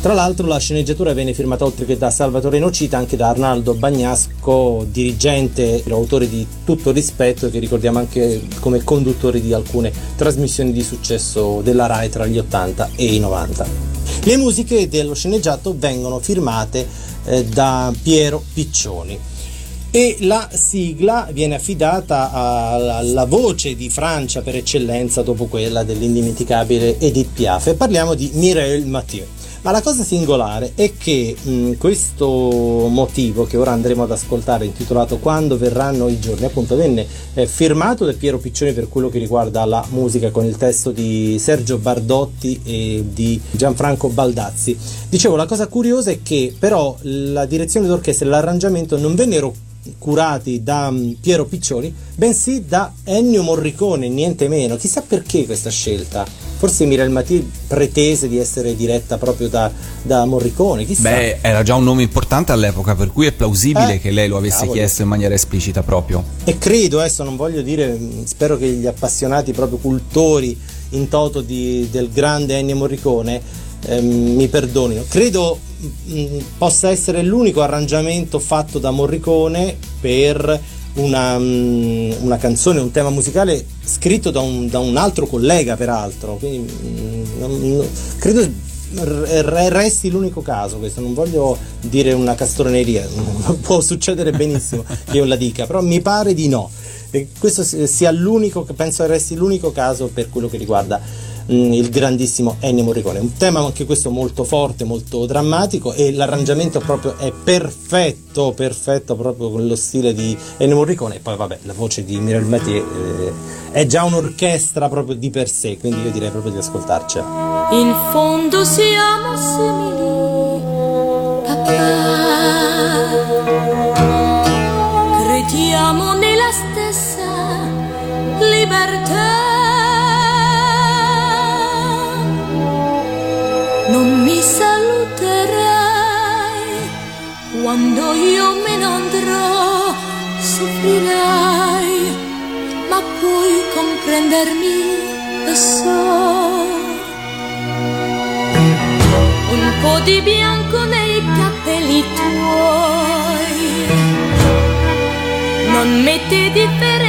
Tra l'altro la sceneggiatura venne firmata oltre che da Salvatore Nocita anche da Arnaldo Bagnasco, dirigente e autore di Tutto Rispetto che ricordiamo anche come conduttore di alcune trasmissioni di successo della RAI tra gli 80 e i 90. Le musiche dello sceneggiato vengono firmate eh, da Piero Piccioni e la sigla viene affidata alla, voce di Francia per eccellenza dopo quella dell'indimenticabile Edith Piaf e parliamo di Mireille Mathieu. Ma la cosa singolare è che mh, questo motivo che ora andremo ad ascoltare, intitolato Quando verranno i giorni, appunto venne eh, firmato da Piero Piccioni per quello che riguarda la musica con il testo di Sergio Bardotti e di Gianfranco Baldazzi. Dicevo, la cosa curiosa è che però la direzione d'orchestra e l'arrangiamento non vennero curati da mm, Piero Piccioni, bensì da Ennio Morricone, niente meno. Chissà perché questa scelta. Forse Mirel Mati pretese di essere diretta proprio da, da Morricone, chissà. Beh, era già un nome importante all'epoca, per cui è plausibile Eh, che lei lo avesse cavolo. chiesto in maniera esplicita proprio. E credo, adesso non voglio dire, mh, spero che gli appassionati proprio cultori in toto di- del grande Ennio Morricone ehm, mi perdonino. Credo possa essere l'unico arrangiamento fatto da Morricone per una, mh, una canzone, un tema musicale scritto da un, da un altro collega peraltro. Quindi non- credo resti l'unico caso questo, non voglio dire una castroneria, può succedere benissimo che io la dica, però mi pare di no. E questo si- sia l'unico, penso resti l'unico caso per quello che riguarda mh, il grandissimo Ennio Morricone. Un tema anche questo molto forte, molto drammatico e l'arrangiamento proprio è perfetto, perfetto proprio con lo stile di Ennio Morricone e poi vabbè la voce di Mirel Mathieu eh, è già un'orchestra proprio di per sé, quindi io direi proprio di ascoltarcela. In fondo siamo simili, papà. Crediamo nella stessa libertà. Quando io me ne andrò, soffrirai, ma puoi comprendermi, lo so. Un po' di bianco nei capelli tuoi non mette differenza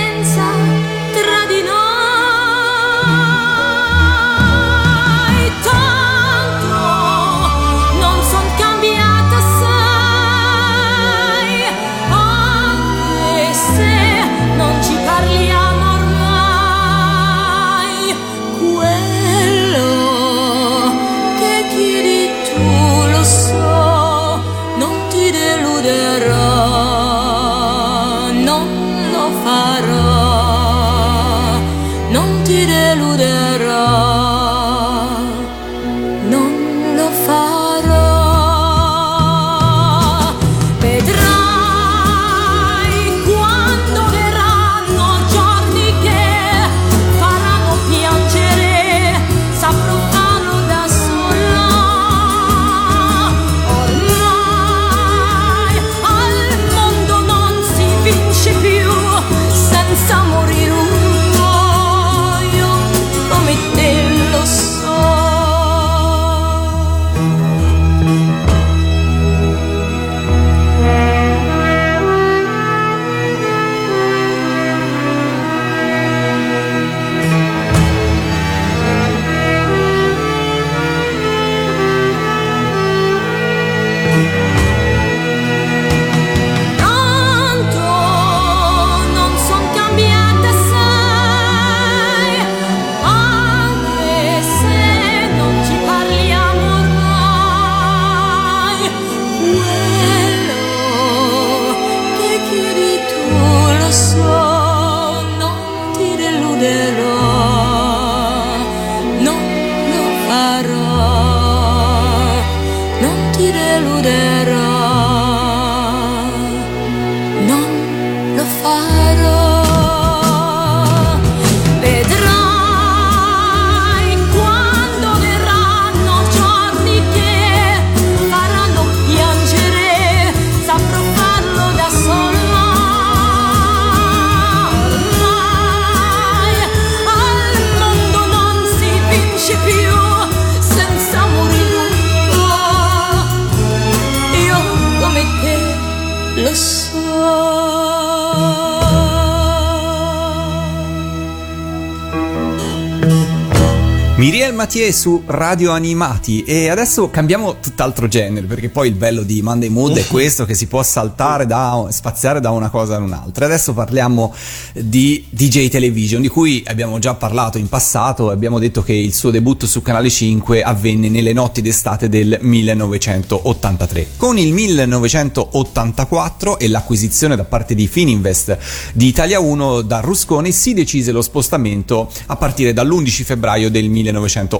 Mathieu su Radio Animati e adesso cambiamo tutt'altro genere perché poi il bello di Monday Mood è questo che si può saltare da spaziare da una cosa ad un'altra. Adesso parliamo di DJ Television di cui abbiamo già parlato in passato, abbiamo detto che il suo debutto su Canale 5 avvenne nelle notti d'estate del 1983. Con il 1984 e l'acquisizione da parte di Fininvest di Italia 1 da Rusconi si decise lo spostamento a partire dall'11 febbraio del 1984.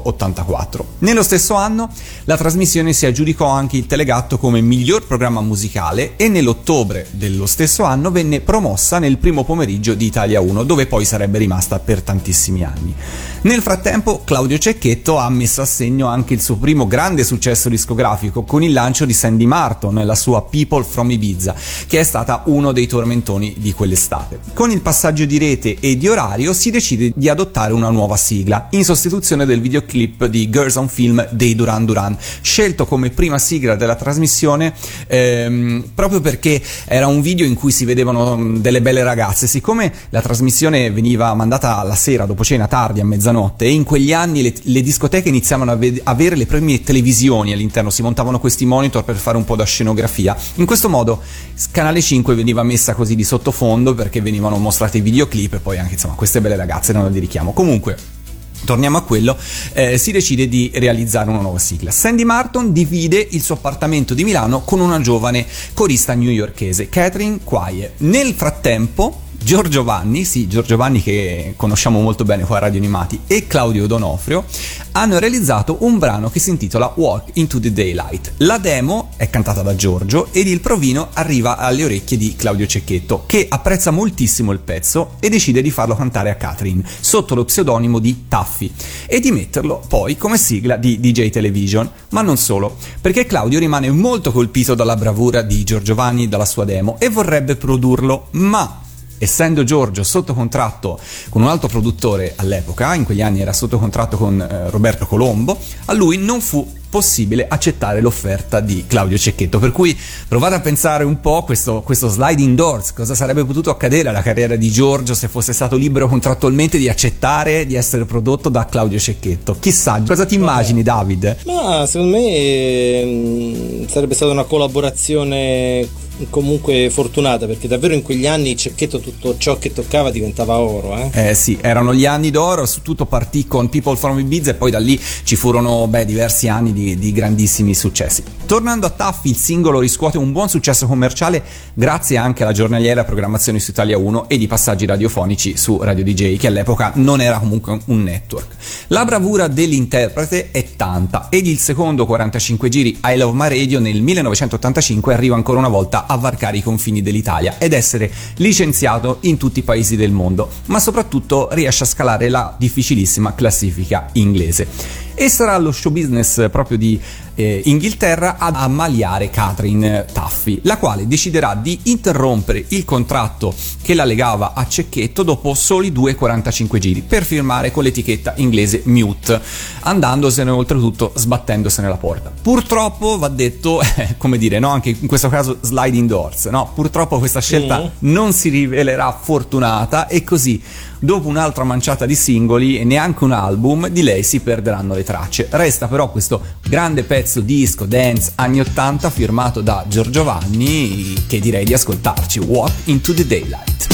Nello stesso anno la trasmissione si aggiudicò anche il Telegatto come miglior programma musicale e nell'ottobre dello stesso anno venne promossa nel primo pomeriggio di Italia 1 dove poi sarebbe rimasta per tantissimi anni. Nel frattempo Claudio Cecchetto ha messo a segno anche il suo primo grande successo discografico con il lancio di Sandy Martin, la sua People from Ibiza, che è stata uno dei tormentoni di quell'estate. Con il passaggio di rete e di orario si decide di adottare una nuova sigla, in sostituzione del videoclip di Girls on Film dei Duran Duran, scelto come prima sigla della trasmissione ehm, proprio perché era un video in cui si vedevano mm, delle belle ragazze. Siccome la trasmissione veniva mandata la sera dopo cena tardi a mezzanotte e in quegli anni le, le discoteche iniziavano a ved- avere le prime televisioni all'interno, si montavano questi monitor per fare un po' da scenografia. In questo modo Canale 5 veniva messa così di sottofondo perché venivano mostrati i videoclip e poi anche insomma queste belle ragazze erano di richiamo. Comunque Torniamo a quello, eh, si decide di realizzare una nuova sigla. Sandy Martin divide il suo appartamento di Milano con una giovane corista newyorkese, Catherine Quaye. Nel frattempo, Giorgio Vanni, sì, Giorgio Vanni che conosciamo molto bene qua a Radio Animati, e Claudio Donofrio hanno realizzato un brano che si intitola Walk into the Daylight. La demo è cantata da Giorgio ed il provino arriva alle orecchie di Claudio Cecchetto, che apprezza moltissimo il pezzo e decide di farlo cantare a Catherine sotto lo pseudonimo di Taffy e di metterlo poi come sigla di DJ Television. Ma non solo, perché Claudio rimane molto colpito dalla bravura di Giorgio Vanni dalla sua demo e vorrebbe produrlo, ma essendo Giorgio sotto contratto con un altro produttore all'epoca, in quegli anni era sotto contratto con eh, Roberto Colombo, a lui non fu possibile accettare l'offerta di Claudio Cecchetto. Per cui provate a pensare un po' questo, questo sliding doors, cosa sarebbe potuto accadere alla carriera di Giorgio se fosse stato libero contrattualmente di accettare di essere prodotto da Claudio Cecchetto. Chissà, cosa ti immagini David? Ma secondo me mm, sarebbe stata una collaborazione comunque fortunata perché davvero in quegli anni Cecchetto tutto ciò che toccava diventava oro. Eh? Eh sì, erano gli anni d'oro, su tutto partì con People from Ibiza e poi da lì ci furono beh, diversi anni di, di grandissimi successi. Tornando a Taffi, il singolo riscuote un buon successo commerciale grazie anche alla giornaliera programmazione su Italia 1 e di passaggi radiofonici su Radio DJ, che all'epoca non era comunque un network. La bravura dell'interprete è tanta ed il secondo 45 giri I Love My Radio nel 1985 arriva ancora una volta a varcare i confini dell'Italia ed essere licenziato in tutti i paesi del mondo, ma soprattutto riesce a scalare la difficilissima classifica inglese. E sarà lo show business proprio di eh, Inghilterra ad ammaliare Catherine Taffy, la quale deciderà di interrompere il contratto che la legava a Cecchetto dopo soli 2,45 giri per firmare con l'etichetta inglese Mute, andandosene oltretutto sbattendosene la porta. Purtroppo va detto, eh, come dire, no? anche in questo caso sliding doors, no? purtroppo questa scelta Mm. non si rivelerà fortunata e così dopo un'altra manciata di singoli e neanche un album di lei si perderanno le tracce. Resta però questo grande pezzo disco dance anni 80 firmato da Giorgio Vanni che direi di ascoltarci, Walk into the Daylight.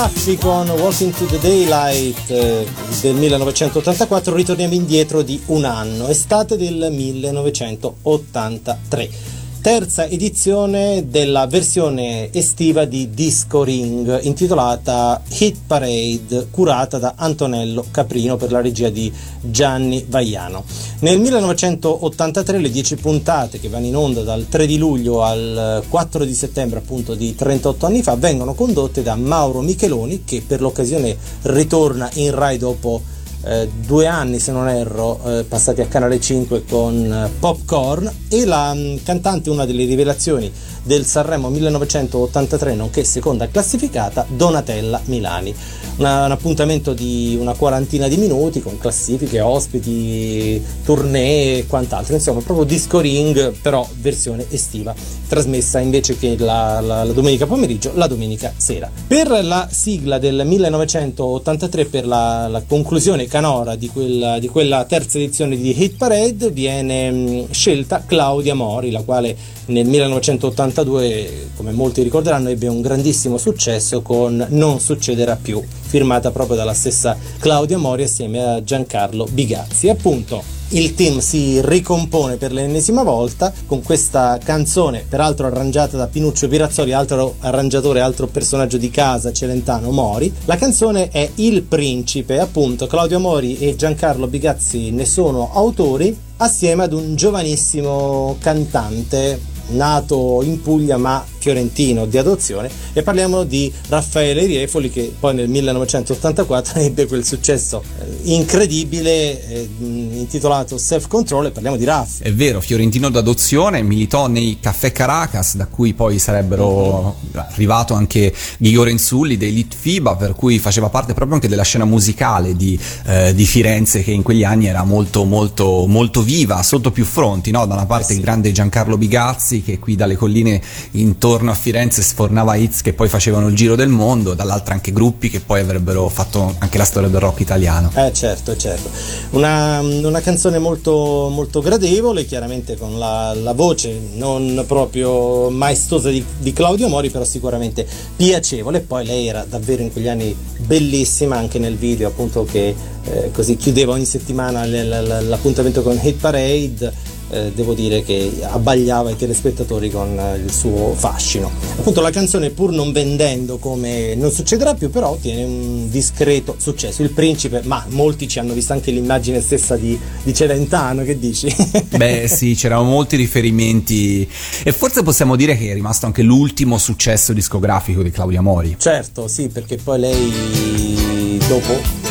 Taffy con Walking to the Daylight eh, del 1984 ritorniamo indietro di un anno, estate del 1983. Terza edizione della versione estiva di Disco Ring intitolata Hit Parade curata da Antonello Caprino per la regia di Gianni Vaiano. Nel 1983 le 10 puntate che vanno in onda dal 3 di luglio al 4 di settembre appunto di 38 anni fa vengono condotte da Mauro Micheloni che per l'occasione ritorna in Rai dopo eh, due anni se non erro eh, passati a Canale 5 con eh, Popcorn e la mh, cantante una delle rivelazioni del Sanremo 1983 nonché seconda classificata Donatella Milani. Una- un appuntamento di una quarantina di minuti con classifiche, ospiti, tournée e quant'altro. Insomma proprio disco ring però versione estiva trasmessa invece che la, la- la domenica pomeriggio la domenica sera. Per la sigla del 1983 per la, la conclusione canora di quella, di quella terza edizione di Hit Parade viene mh, scelta Claudia Mori la quale nel 1982 come molti ricorderanno ebbe un grandissimo successo con Non succederà più firmata proprio dalla stessa Claudia Mori assieme a Giancarlo Bigazzi. Appunto il team si ricompone per l'ennesima volta con questa canzone, peraltro arrangiata da Pinuccio Pirazzoli, altro arrangiatore, altro personaggio di casa, Celentano Mori. La canzone è Il Principe, appunto, Claudio Mori e Giancarlo Bigazzi ne sono autori, assieme ad un giovanissimo cantante nato in Puglia ma fiorentino di adozione e parliamo di Raffaele Riefoli che poi nel 1984 ebbe quel successo eh, incredibile eh, intitolato Self Control e parliamo di Raff È vero, fiorentino d'adozione, militò nei caffè Caracas, da cui poi sarebbero arrivato anche Ghigo Renzulli dei Litfiba, per cui faceva parte proprio anche della scena musicale di, eh, di Firenze, che in quegli anni era molto, molto, molto viva, sotto più fronti. No? Da una parte il grande Giancarlo Bigazzi, che qui dalle colline intorno a Firenze sfornava hits che poi facevano il giro del mondo, dall'altra anche gruppi che poi avrebbero fatto anche la storia del rock italiano. Eh certo, certo. Una, una canzone molto, molto gradevole, chiaramente con la, la voce non proprio maestosa di, di Claudio Mori, però sicuramente piacevole. Poi lei era davvero in quegli anni bellissima anche nel video, appunto che eh, così chiudeva ogni settimana l'appuntamento con Hit Parade. Eh, devo dire che abbagliava i telespettatori con eh, il suo fascino. Appunto la canzone pur non vendendo come non succederà più, però ottiene un discreto successo. Il principe, ma molti ci hanno visto anche l'immagine stessa di, di Celentano, che dici? Beh sì, c'erano molti riferimenti e forse possiamo dire che è rimasto anche l'ultimo successo discografico di Claudia Mori. certo, sì, perché poi lei dopo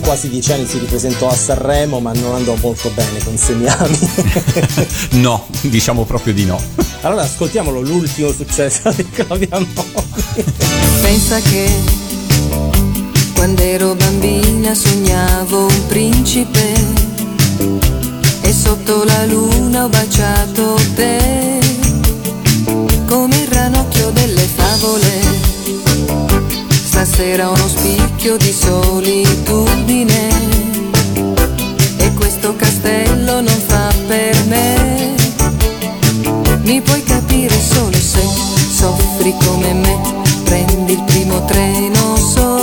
quasi dieci anni si ripresentò a Sanremo, ma non andò molto bene con Semiami. No, diciamo proprio di no. allora ascoltiamolo, l'ultimo successo di Claudia Mori. Pensa che quando ero bambina sognavo un principe e sotto la luna ho baciato te come il ranocchio delle favole. Stasera uno spicchio di solitudine e questo castello non fa per me. Mi puoi capire solo se soffri come me, prendi il primo treno solo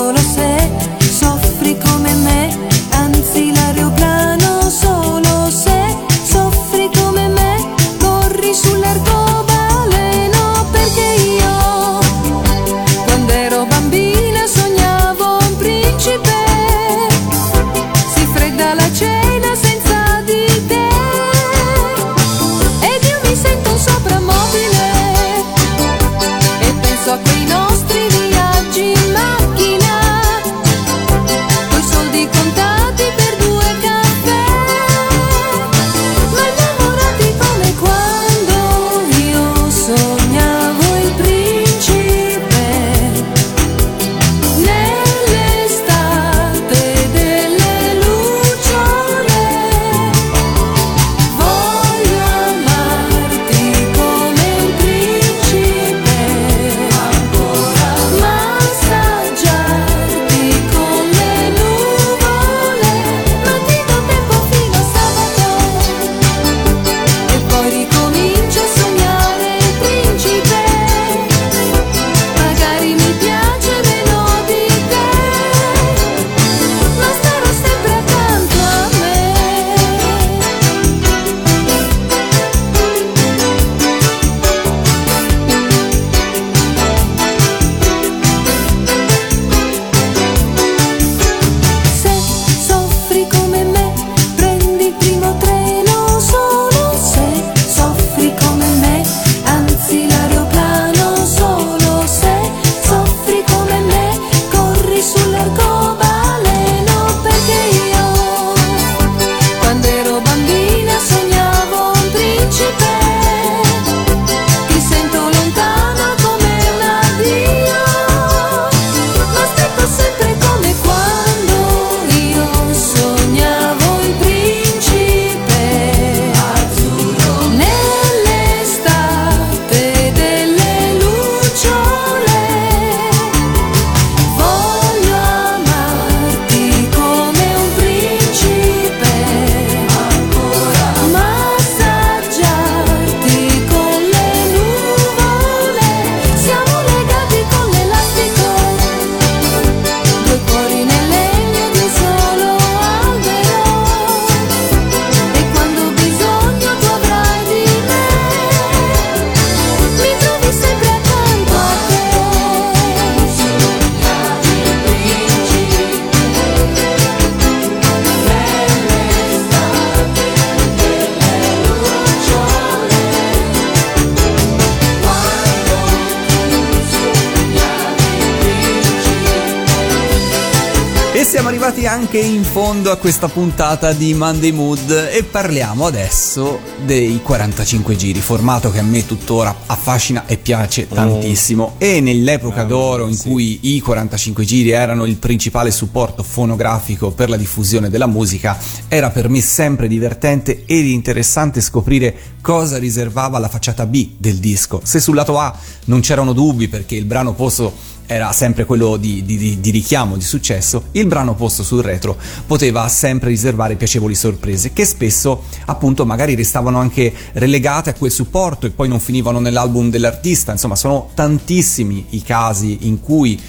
arrivati anche in fondo a questa puntata di Monday Mood e parliamo adesso dei 45 giri, formato che a me tuttora affascina e piace tantissimo. E nell'epoca d'oro in cui i 45 giri erano il principale supporto fonografico per la diffusione della musica, era per me sempre divertente ed interessante scoprire cosa riservava la facciata B del disco. Se sul lato A non c'erano dubbi perché il brano posto era sempre quello di, di- di- richiamo, di successo, il brano posto sul retro poteva sempre riservare piacevoli sorprese che spesso appunto magari restavano anche relegate a quel supporto e poi non finivano nell'album dell'artista, insomma sono tantissimi i casi in cui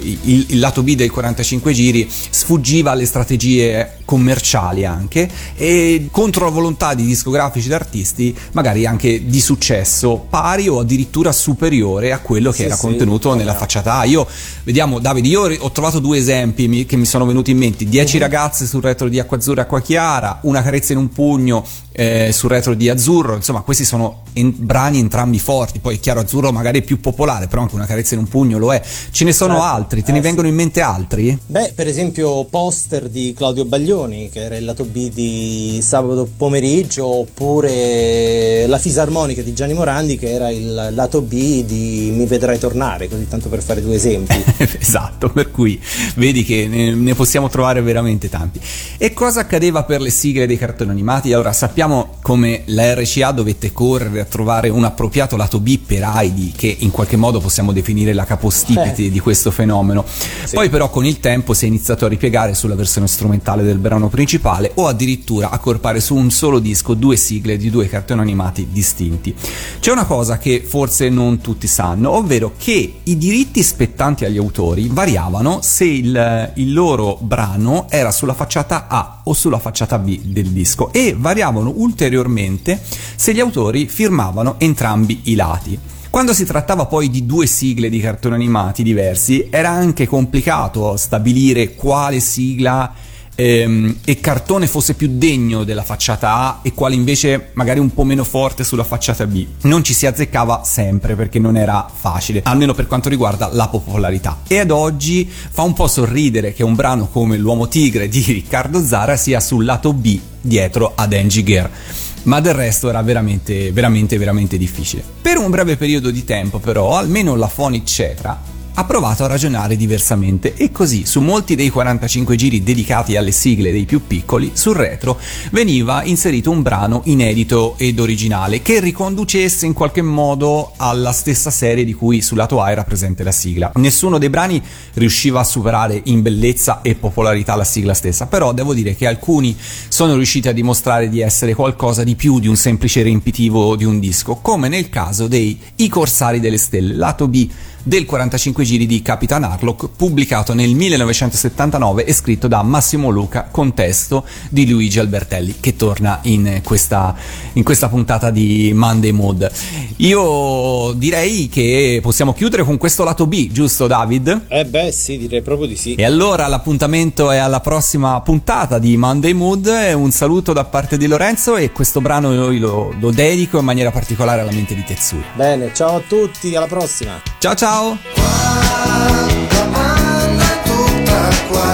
il, il lato B del 45 giri sfuggiva alle strategie commerciali anche e contro la volontà di discografici ed artisti magari anche di successo pari o addirittura superiore a quello che Sì, era sì, contenuto nella facciata. A. Io, vediamo Davide, io ho trovato due esempi mi- che mi sono venuti in mente, 10 ragazze sul retro di Acqua Azzurra e Acqua Chiara, Una carezza in un pugno eh, sul retro di Azzurro, insomma questi sono en- brani entrambi forti, poi è chiaro Azzurro magari è più popolare, però anche Una carezza in un pugno lo è. Ce ne sono Certo. altri, te ne Eh, sì. vengono in mente altri? Beh, per esempio Poster di Claudio Baglioni, che era il lato B di Sabato pomeriggio, oppure La fisarmonica di Gianni Morandi, che era il lato B di Mi vedrai tornare, così tanto per fare due esempi. esatto, per cui vedi che ne, ne possiamo trovare veramente tanti. E cosa accadeva per le sigle dei cartoni animati? Allora, sappiamo come la RCA dovette correre a trovare un appropriato lato B per Heidi, che in qualche modo possiamo definire la capostipite Eh. di questo fenomeno. Poi però con il tempo si è iniziato a ripiegare sulla versione strumentale del brano principale o addirittura a corpare su un solo disco due sigle di due cartoni animati distinti. C'è una cosa che forse non tutti sanno, ovvero che i diritti spettanti agli autori variavano se il, il loro brano era sulla facciata A o sulla facciata B del disco e variavano ulteriormente se gli autori firmavano entrambi i lati. Quando si trattava poi di due sigle di cartoni animati diversi, era anche complicato stabilire quale sigla ehm, e cartone fosse più degno della facciata A e quale invece magari un po' meno forte sulla facciata B. Non ci si azzeccava sempre perché non era facile, almeno per quanto riguarda la popolarità. E ad oggi fa un po' sorridere che un brano come L'uomo tigre di Riccardo Zara sia sul lato B dietro ad Angie Gare ma del resto era veramente, veramente, veramente difficile. Per un breve periodo di tempo, però, almeno la Phonic Cetra ha provato a ragionare diversamente e così su molti dei 45 giri dedicati alle sigle dei più piccoli, sul retro veniva inserito un brano inedito ed originale che riconducesse in qualche modo alla stessa serie di cui sul lato A era presente la sigla. Nessuno dei brani riusciva a superare in bellezza e popolarità la sigla stessa, però devo dire che alcuni sono riusciti a dimostrare di essere qualcosa di più di un semplice riempitivo di un disco, come nel caso dei I Corsari delle Stelle, lato B del 45 giri di Capitan Harlock, pubblicato nel 1979 e scritto da Massimo Luca con testo di Luigi Albertelli, che torna in questa, in questa puntata di Monday Mood. Io direi che possiamo chiudere con questo lato B, giusto David? eh beh, sì, direi proprio di sì. E allora l'appuntamento è alla prossima puntata di Monday Mood. Un saluto da parte di Lorenzo e questo brano io lo, lo dedico in maniera particolare alla mente di Tetsuya. Bene, ciao a tutti, alla prossima. Ciao ciao! ciao. Quanta banda tutta qua.